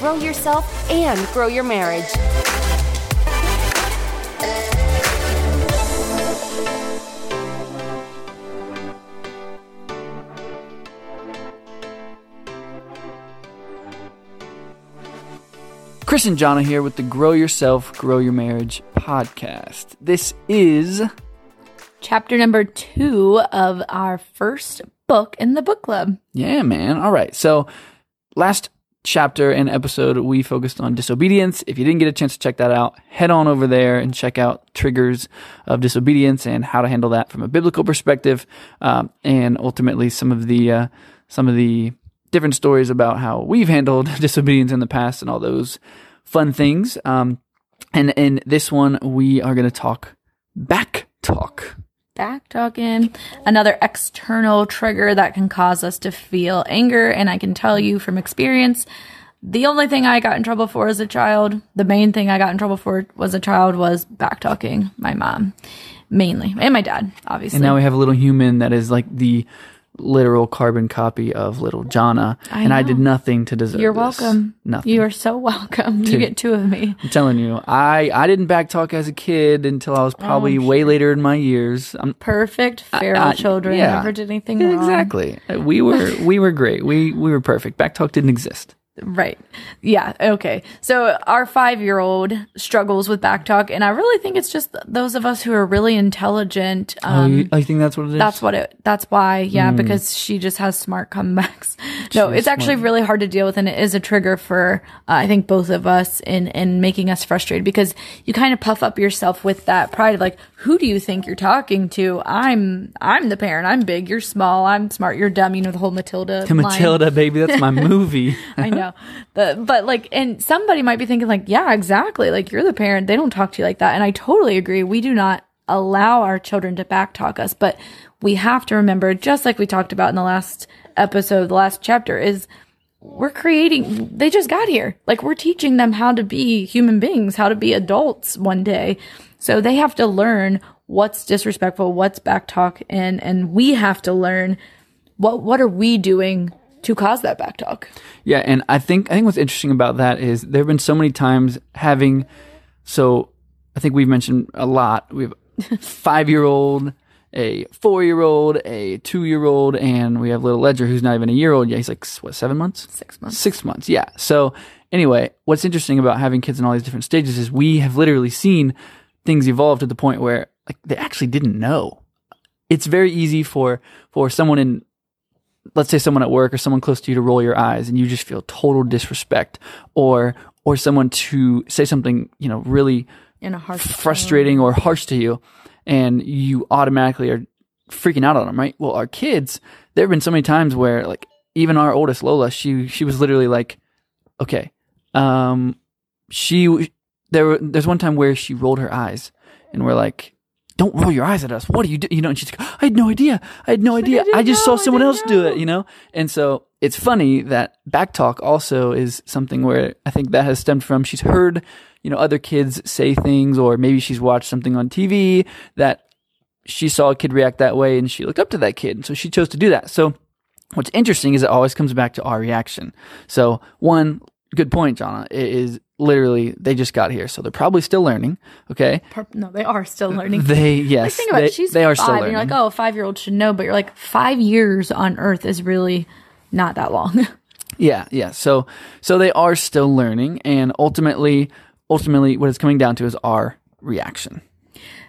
grow yourself and grow your marriage. Chris and Jonna here with the Grow Yourself, Grow Your Marriage podcast. This is chapter number two of our first book in the book club. Yeah, man. All right. So, last chapter and episode, we focused on disobedience. If you didn't get a chance to check that out, head on over there and check out triggers of disobedience and how to handle that from a biblical perspective, um, and ultimately some of the uh, some of the different stories about how we've handled disobedience in the past and all those fun things. Um, and in this one, we are going to talk back talk. Back talking, another external trigger that can cause us to feel anger. And I can tell you from experience, the only thing I got in trouble for as a child, the main thing I got in trouble for was a child was back talking my mom, mainly, and my dad, obviously. And now we have a little human that is like the literal carbon copy of little Jonna, I and I did nothing to deserve. You're this. welcome. Nothing. You are so welcome. You get two of me. I'm telling you, I I didn't backtalk as a kid until I was oh, probably Oh, way later in my years. I'm Perfect, feral I- children. yeah. Never did anything Yeah, wrong. exactly. We were we were great. We we were perfect. Backtalk didn't exist. Right. Yeah. Okay. So our five year old struggles with backtalk, and I really think it's just those of us who are really intelligent. oh, Um, you, I think that's what it is. that's what it. That's why. Yeah, because she just has smart comebacks. No, it's actually smart. really hard to deal with, and it is a trigger for uh, I think both of us in in making us frustrated because you kind of puff up yourself with that pride of like, who do you think you're talking to? I'm I'm the parent. I'm big. You're small. I'm smart. You're dumb. You know the whole Matilda. Matilda, baby. That's my movie. I know. But, but like, and somebody might be thinking like, yeah, exactly. Like you're the parent. They don't talk to you like that. And I totally agree. We do not allow our children to backtalk us, but we have to remember, just like we talked about in the last episode, the last chapter is we're creating, they just got here. Like we're teaching them how to be human beings, how to be adults one day. So they have to learn what's disrespectful, what's backtalk, and, and we have to learn what, what are we doing to cause that backtalk? Yeah, and I think I think what's interesting about that is there have been so many times having so I think we've mentioned a lot. We have a five year old, a four year old, a two year old, and we have little Ledger who's not even a year old yet. He's like what seven months? Six months. Six months, yeah. So anyway, what's interesting about having kids in all these different stages is we have literally seen things evolve to the point where like they actually didn't know. It's very easy for for someone in let's say someone at work or someone close to you to roll your eyes and you just feel total disrespect or or someone to say something, you know, really in a harsh frustrating or harsh to you and you automatically are freaking out on them, right? Well, our kids, there have been so many times where like even our oldest Lola, she she was literally like, okay, um, she there there's one time where she rolled her eyes and we're like, don't roll your eyes at us. What do you do? You know, and she's like, I had no idea. I had no idea. didn't I just know. saw someone else do it, you know? And so it's funny that backtalk also is something where I think that has stemmed from she's heard, you know, other kids say things or maybe she's watched something on TV that she saw a kid react that way and she looked up to that kid. And so she chose to do that. So what's interesting is it always comes back to our reaction. So one good point, Jonna, i- is literally they just got here. So they're probably still learning. Okay. No, they are still learning. They, like, yes, think about they, it. She's they are five, still learning. you're like, oh, a five year old should know, but you're like, five years on Earth is really not that long. Yeah, yeah. So so they are still learning and ultimately ultimately what it's coming down to is our reaction.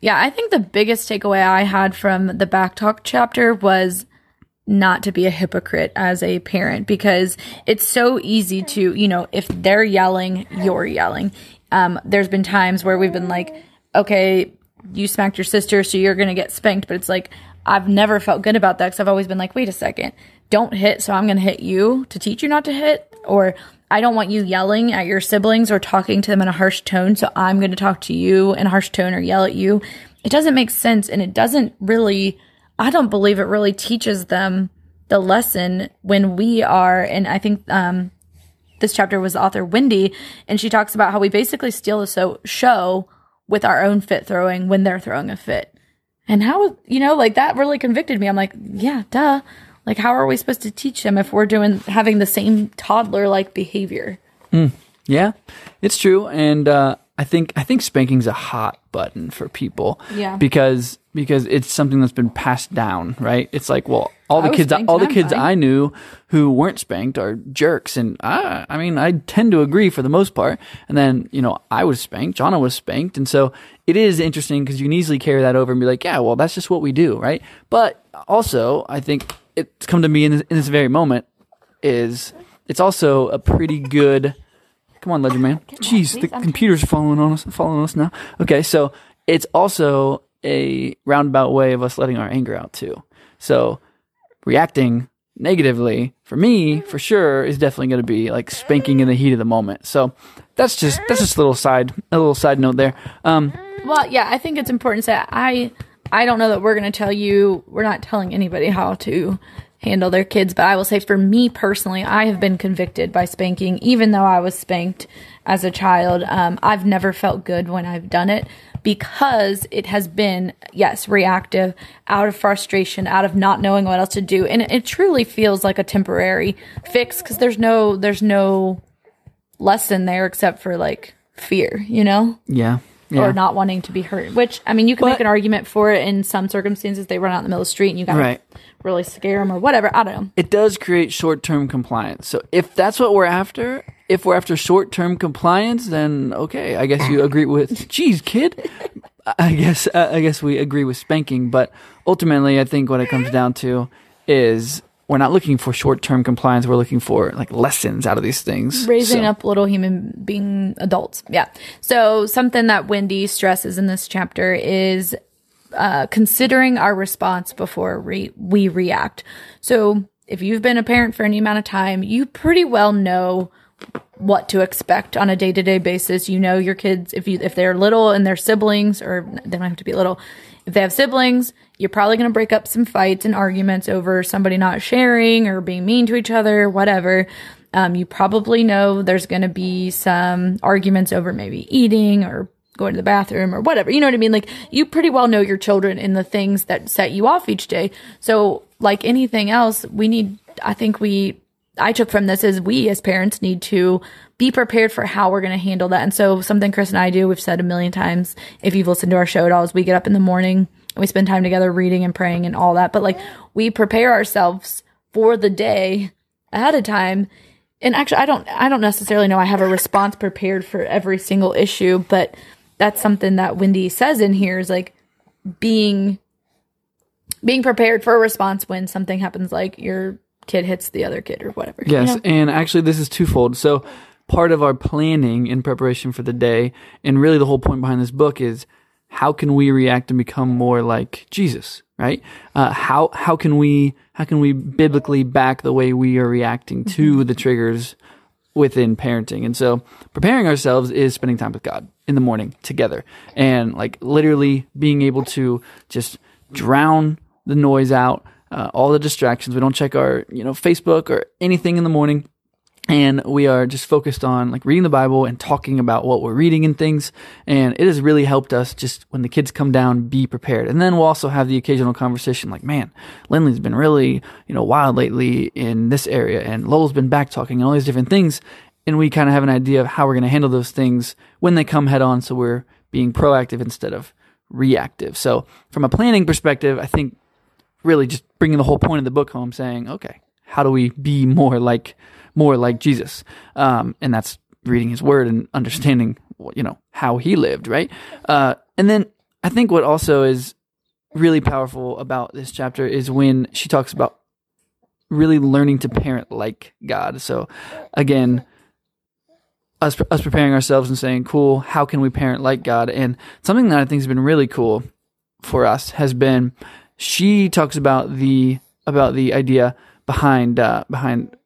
yeah, I think the biggest takeaway I had from the backtalk chapter was not to be a hypocrite as a parent because it's so easy to, you know, if they're yelling, you're yelling. Um, there's been times where we've been like, okay, you smacked your sister, so you're going to get spanked. But it's like, I've never felt good about that because I've always been like, wait a second, don't hit, so I'm going to hit you to teach you not to hit. Or I don't want you yelling at your siblings or talking to them in a harsh tone, so I'm going to talk to you in a harsh tone or yell at you. It doesn't make sense and it doesn't really, I don't believe it really teaches them the lesson when we are, and I think, um, this chapter was author Wendy, and she talks about how we basically steal the so- show with our own fit throwing when they're throwing a fit. And how, you know, like that really convicted me. I'm like, yeah, duh. Like, how are we supposed to teach them if we're doing, having the same toddler like behavior? Yeah, it's true, and uh, I think I think spanking's a hot button for people. Yeah. because because it's something that's been passed down, right? It's like, well, all the kids, all the kids. I knew who weren't spanked are jerks, and I, I mean, I tend to agree for the most part. And then you know, I was spanked, Jonna was spanked, and so it is interesting because you can easily carry that over and be like, yeah, well, that's just what we do, right? But also, I think it's come to me in this, in this very moment is it's also a pretty good. Come on, Ledger Man. Jeez, the computer's following on us, following us now. Okay, so it's also a roundabout way of us letting our anger out too. So reacting negatively for me, for sure, is definitely going to be like spanking in the heat of the moment. So that's just that's just a little side a little side note there. Um, Well, yeah, I think it's important to say I I don't know that we're going to tell you we're not telling anybody how to handle their kids, but I will say for me personally, I have been convicted by spanking even though I was spanked as a child. Um, I've never felt good when I've done it because it has been yes, reactive, out of frustration, out of not knowing what else to do. And it, it truly feels like a temporary fix cuz there's no there's no lesson there except for like fear, you know? yeah, yeah. or not wanting to be hurt. Which I mean, you can But- make an argument for it in some circumstances. They run out in the middle of the street and you got to Right. really scare them or whatever. I don't know. it does create short-term compliance. So if that's what we're after, if we're after short-term compliance, then okay, I guess you agree with. Geez, kid. I guess uh, I guess we agree with spanking, but ultimately, I think what it comes down to is we're not looking for short-term compliance. We're looking for like lessons out of these things. Raising So- up little human being adults. Yeah. So something that Wendy stresses in this chapter is uh, considering our response before re- we react. So if you've been a parent for any amount of time, you pretty well know what to expect on a day-to-day basis. You know your kids if you if they're little and their siblings or they don't have to be little. If they have siblings, you're probably going to break up some fights and arguments over somebody not sharing or being mean to each other, whatever. Um, you probably know there's going to be some arguments over maybe eating or going to the bathroom or whatever. You know what I mean? Like you pretty well know your children and the things that set you off each day. So like anything else, we need, I think we, I took from this is we as parents need to be prepared for how we're going to handle that. And so something Chris and I do, we've said a million times, if you've listened to our show at all, is we get up in the morning and we spend time together reading and praying and all that. But like we prepare ourselves for the day ahead of time. And actually, I don't, I don't necessarily know I have a response prepared for every single issue, but that's something that Wendy says in here is like being being prepared for a response when something happens like your kid hits the other kid or whatever. you Yes, know? and actually, this is twofold. So, part of our planning in preparation for the day, and really the whole point behind this book is how can we react and become more like Jesus, right? Uh, how how can we how can we biblically back the way we are reacting to the triggers within parenting. And so preparing ourselves is spending time with God in the morning together and like literally being able to just drown the noise out, uh, all the distractions. We don't check our, you know, Facebook or anything in the morning. And we are just focused on like reading the Bible and talking about what we're reading and things. And it has really helped us just when the kids come down, be prepared. And then we'll also have the occasional conversation like, man, Lindley's been really, you know, wild lately in this area and Lola's been back talking and all these different things. And we kind of have an idea of how we're going to handle those things when they come head on. So we're being proactive instead of reactive. So from a planning perspective, I think really just bringing the whole point of the book home saying, okay, how do we be more like, more like Jesus? Um, and that's reading his word and understanding, you know, how he lived, right? Uh, and then I think what also is really powerful about this chapter is when she talks about really learning to parent like God. So again, us, us preparing ourselves and saying, cool, how can we parent like God? And something that I think has been really cool for us has been she talks about the about the idea behind uh, behind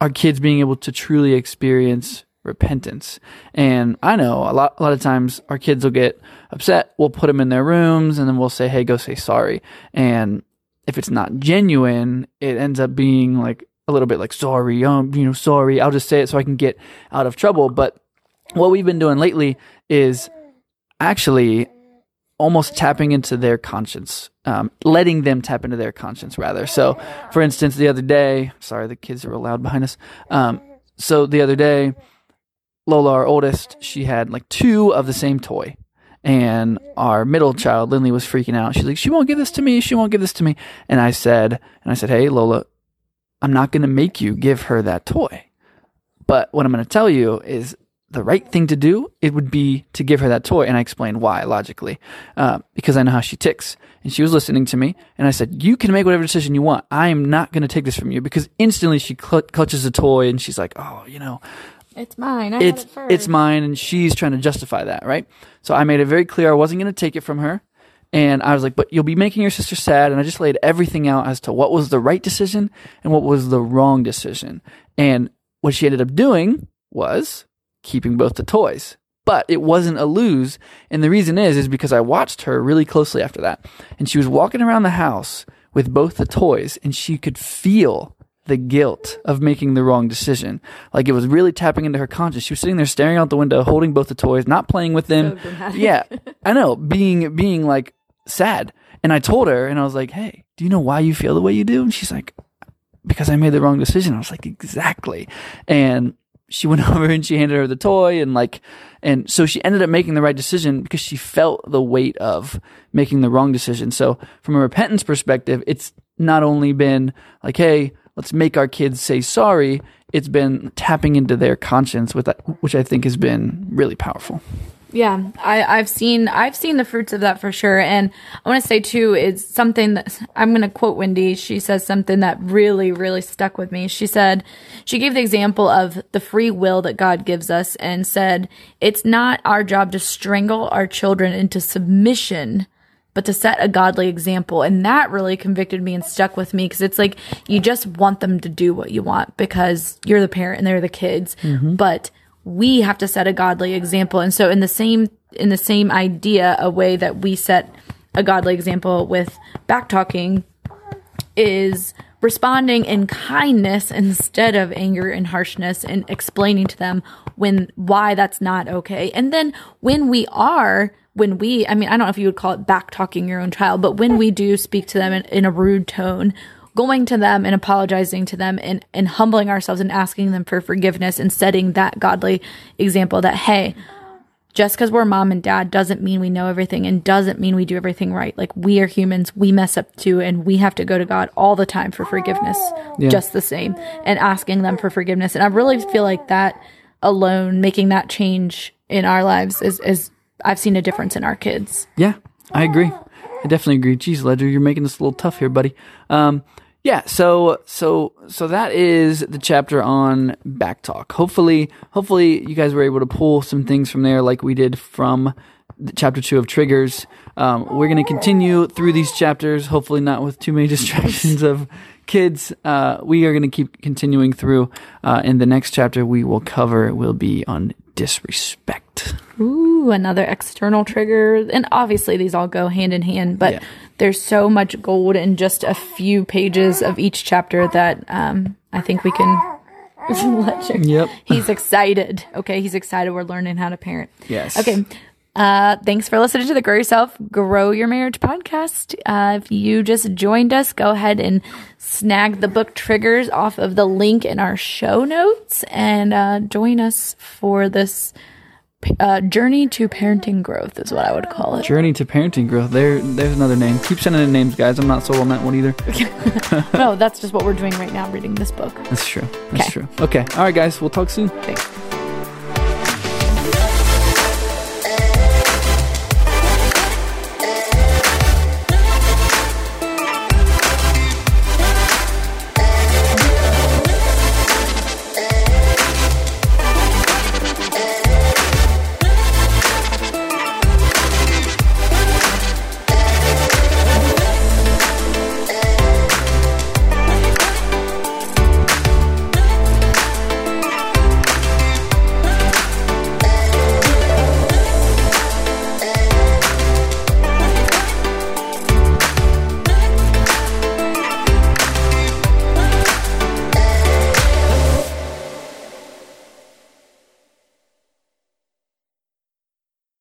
our kids being able to truly experience repentance. And I know a lot a lot of times our kids will get upset. We'll put them in their rooms and then we'll say, "Hey, go say sorry." And if it's not genuine, it ends up being like a little bit like sorry, um, you know, sorry. I'll just say it so I can get out of trouble. But what we've been doing lately is actually almost tapping into their conscience, um, letting them tap into their conscience rather. So, for instance, the other day, sorry, the kids are loud behind us. Um, so the other day, Lola, our oldest, she had like two of the same toy. And our middle child, Lindley, was freaking out. She's like, she won't give this to me. She won't give this to me. And I said, and I said, hey, Lola, I'm not going to make you give her that toy. But what I'm going to tell you is the right thing to do, it would be to give her that toy. And I explained why logically, uh, because I know how she ticks. And she was listening to me. And I said, you can make whatever decision you want. I am not going to take this from you because instantly she cl- clutches a toy and she's like, oh, you know, It's mine. I it's had it first. it's mine and she's trying to justify that right so i made it very clear i wasn't going to take it from her and i was like but you'll be making your sister sad and i just laid everything out as to what was the right decision and what was the wrong decision and what she ended up doing was keeping both the toys but it wasn't a lose and the reason is is because i watched her really closely after that and she was walking around the house with both the toys and she could feel the guilt of making the wrong decision. Like it was really tapping into her conscience. She was sitting there staring out the window, holding both the toys, not playing with them. So yeah, I know, being being like sad. And I told her, and I was like, "Hey, do you know why you feel the way you do?" And she's like, "Because I made the wrong decision." I was like, "Exactly." And she went over and she handed her the toy, and like, and so she ended up making the right decision because she felt the weight of making the wrong decision. So from a repentance perspective, it's not only been like, "Hey." let's make our kids say sorry. It's been tapping into their conscience with that, which I think has been really powerful. Yeah, I, I've seen I've seen the fruits of that for sure, and I want to say too is something that I'm going to quote Wendy. She says something that really really stuck with me. She said she gave the example of the free will that God gives us, and said it's not our job to strangle our children into submission, but to set a godly example. And that really convicted me and stuck with me because it's like you just want them to do what you want because you're the parent and they're the kids, mm-hmm. but we have to set a godly example. And so in the same in the same idea, a way that we set a godly example with back talking is responding in kindness instead of anger and harshness and explaining to them when why that's not okay. And then when we are when we I mean I don't know if you would call it back talking your own child, but when we do speak to them in, in a rude tone, going to them and apologizing to them and, and humbling ourselves and asking them for forgiveness and setting that godly example that hey, just because we're mom and dad doesn't mean we know everything and doesn't mean we do everything right. Like we are humans, we mess up too, and we have to go to God all the time for forgiveness, just the same, and asking them for forgiveness. And I really feel like that alone, making that change in our lives is, is I've seen a difference in our kids. Yeah, I agree. I definitely agree. Geez, Ledger, you're making this a little tough here, buddy. Um, yeah, so so so that is the chapter on back talk. Hopefully, hopefully you guys were able to pull some things from there, like we did from chapter two of triggers. Um, we're going to continue through these chapters. Hopefully, not with too many distractions of kids. Uh, we are going to keep continuing through. Uh, in the next chapter, we will cover will be on disrespect. Ooh, another external trigger. And obviously these all go hand in hand, but Yeah. there's so much gold in just a few pages of each chapter that um, I think we can. Yep. He's excited. Okay, he's excited. We're learning how to parent. Yes. Okay. Uh, thanks for listening to the Grow Yourself, Grow Your Marriage podcast. Uh, if you just joined us, go ahead and snag the book Triggers off of the link in our show notes and uh, join us for this uh, journey to parenting growth, is what I would call it. Journey to parenting growth. There, there's another name. Keep sending in names, guys. I'm not sold on that one either. no, that's just what we're doing right now, reading this book. That's true. That's true. Okay. All right, guys. We'll talk soon. Thanks.